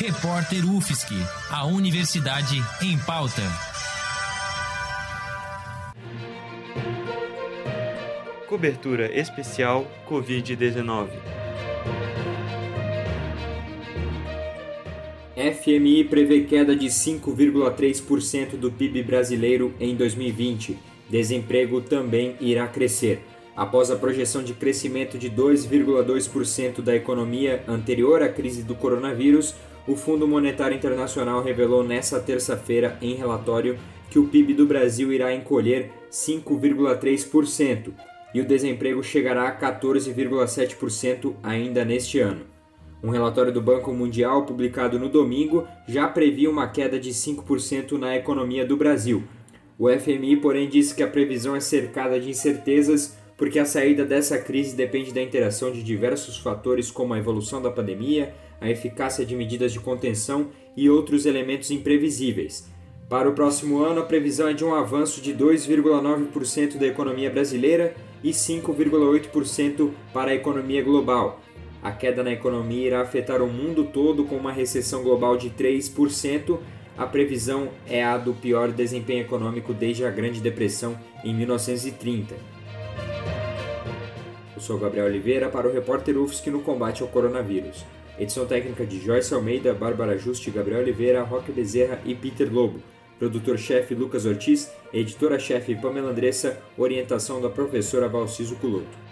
Repórter UFSC, a Universidade em Pauta. Cobertura especial Covid-19. FMI prevê queda de 5,3% do PIB brasileiro em 2020. Desemprego também irá crescer. Após a projeção de crescimento de 2,2% da economia anterior à crise do coronavírus, o Fundo Monetário Internacional revelou nesta terça-feira, em relatório, que o PIB do Brasil irá encolher 5,3% e o desemprego chegará a 14,7% ainda neste ano. Um relatório do Banco Mundial, publicado no domingo, já previa uma queda de 5% na economia do Brasil. O FMI, porém, disse que a previsão é cercada de incertezas porque a saída dessa crise depende da interação de diversos fatores como a evolução da pandemia, a eficácia de medidas de contenção e outros elementos imprevisíveis. Para o próximo ano, a previsão é de um avanço de 2,9% da economia brasileira e 5,8% para a economia global. A queda na economia irá afetar o mundo todo com uma recessão global de 3%. A previsão é a do pior desempenho econômico desde a Grande Depressão em 1930. Eu sou Gabriel Oliveira para o repórter UFSC no combate ao coronavírus. Edição técnica de Joyce Almeida, Bárbara Juste, Gabriel Oliveira, Roque Bezerra e Peter Lobo. Produtor-chefe Lucas Ortiz, editora-chefe Pamela Andressa, orientação da professora Valciso Culoto.